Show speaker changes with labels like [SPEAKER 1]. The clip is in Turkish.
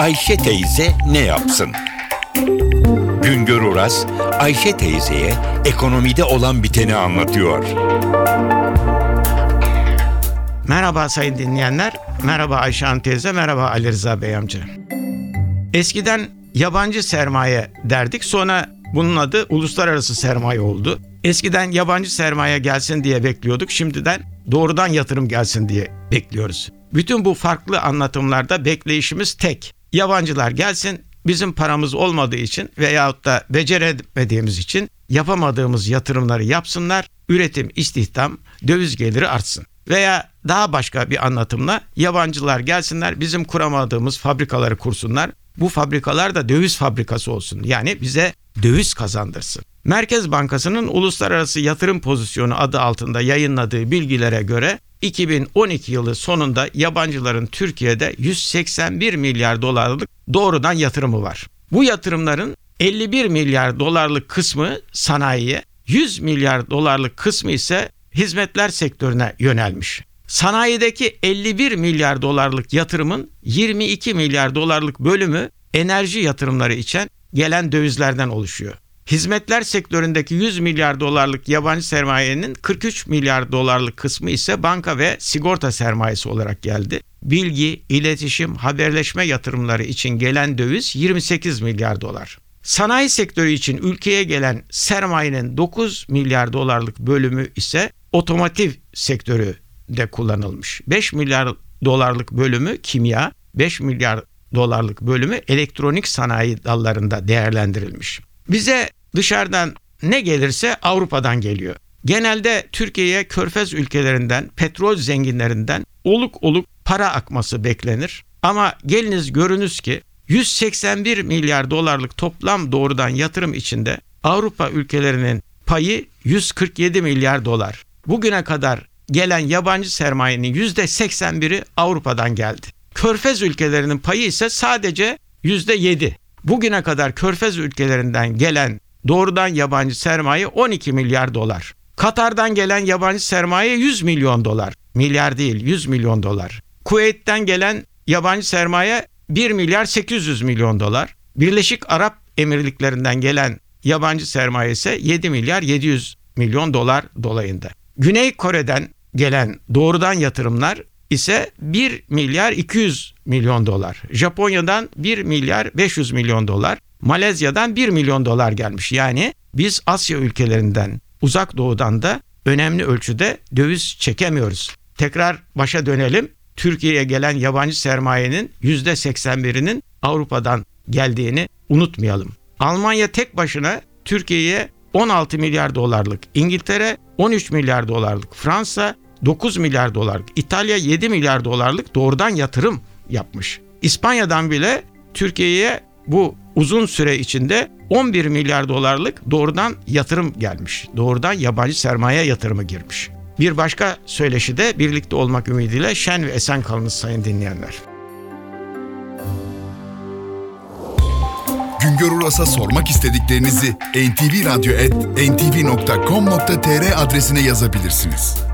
[SPEAKER 1] Ayşe teyze ne yapsın? Güngör Oras, Ayşe teyzeye ekonomide olan biteni anlatıyor.
[SPEAKER 2] Merhaba sayın dinleyenler, merhaba Ayşe Hanım teyze, merhaba Ali Rıza Bey amca. Eskiden yabancı sermaye derdik, sonra bunun adı uluslararası sermaye oldu. Eskiden yabancı sermaye gelsin diye bekliyorduk, şimdiden doğrudan yatırım gelsin diye bekliyoruz. Bütün bu farklı anlatımlarda bekleyişimiz tek. Yabancılar gelsin, bizim paramız olmadığı için veyahut da beceremediğimiz için yapamadığımız yatırımları yapsınlar, üretim, istihdam, döviz geliri artsın. Veya daha başka bir anlatımla yabancılar gelsinler, bizim kuramadığımız fabrikaları kursunlar. Bu fabrikalar da döviz fabrikası olsun. Yani bize döviz kazandırsın. Merkez Bankası'nın Uluslararası Yatırım Pozisyonu adı altında yayınladığı bilgilere göre 2012 yılı sonunda yabancıların Türkiye'de 181 milyar dolarlık doğrudan yatırımı var. Bu yatırımların 51 milyar dolarlık kısmı sanayiye, 100 milyar dolarlık kısmı ise hizmetler sektörüne yönelmiş. Sanayideki 51 milyar dolarlık yatırımın 22 milyar dolarlık bölümü enerji yatırımları için gelen dövizlerden oluşuyor. Hizmetler sektöründeki 100 milyar dolarlık yabancı sermayenin 43 milyar dolarlık kısmı ise banka ve sigorta sermayesi olarak geldi. Bilgi, iletişim, haberleşme yatırımları için gelen döviz 28 milyar dolar. Sanayi sektörü için ülkeye gelen sermayenin 9 milyar dolarlık bölümü ise otomotiv sektörü de kullanılmış. 5 milyar dolarlık bölümü kimya, 5 milyar dolarlık bölümü elektronik sanayi dallarında değerlendirilmiş. Bize dışarıdan ne gelirse Avrupa'dan geliyor. Genelde Türkiye'ye körfez ülkelerinden, petrol zenginlerinden oluk oluk para akması beklenir. Ama geliniz görünüz ki 181 milyar dolarlık toplam doğrudan yatırım içinde Avrupa ülkelerinin payı 147 milyar dolar. Bugüne kadar gelen yabancı sermayenin %81'i Avrupa'dan geldi. Körfez ülkelerinin payı ise sadece %7. Bugüne kadar Körfez ülkelerinden gelen doğrudan yabancı sermaye 12 milyar dolar. Katar'dan gelen yabancı sermaye 100 milyon dolar. Milyar değil 100 milyon dolar. Kuveyt'ten gelen yabancı sermaye 1 milyar 800 milyon dolar. Birleşik Arap Emirliklerinden gelen yabancı sermaye ise 7 milyar 700 milyon dolar dolayında. Güney Kore'den gelen doğrudan yatırımlar ise 1 milyar 200 milyon dolar. Japonya'dan 1 milyar 500 milyon dolar. Malezya'dan 1 milyon dolar gelmiş. Yani biz Asya ülkelerinden, uzak doğudan da önemli ölçüde döviz çekemiyoruz. Tekrar başa dönelim. Türkiye'ye gelen yabancı sermayenin %81'inin Avrupa'dan geldiğini unutmayalım. Almanya tek başına Türkiye'ye 16 milyar dolarlık, İngiltere 13 milyar dolarlık, Fransa 9 milyar dolarlık, İtalya 7 milyar dolarlık doğrudan yatırım yapmış. İspanya'dan bile Türkiye'ye bu uzun süre içinde 11 milyar dolarlık doğrudan yatırım gelmiş. Doğrudan yabancı sermaye yatırımı girmiş. Bir başka söyleşi de birlikte olmak ümidiyle şen ve esen kalınız sayın dinleyenler.
[SPEAKER 3] Güngör Uras'a sormak istediklerinizi ntvradio.com.tr adresine yazabilirsiniz.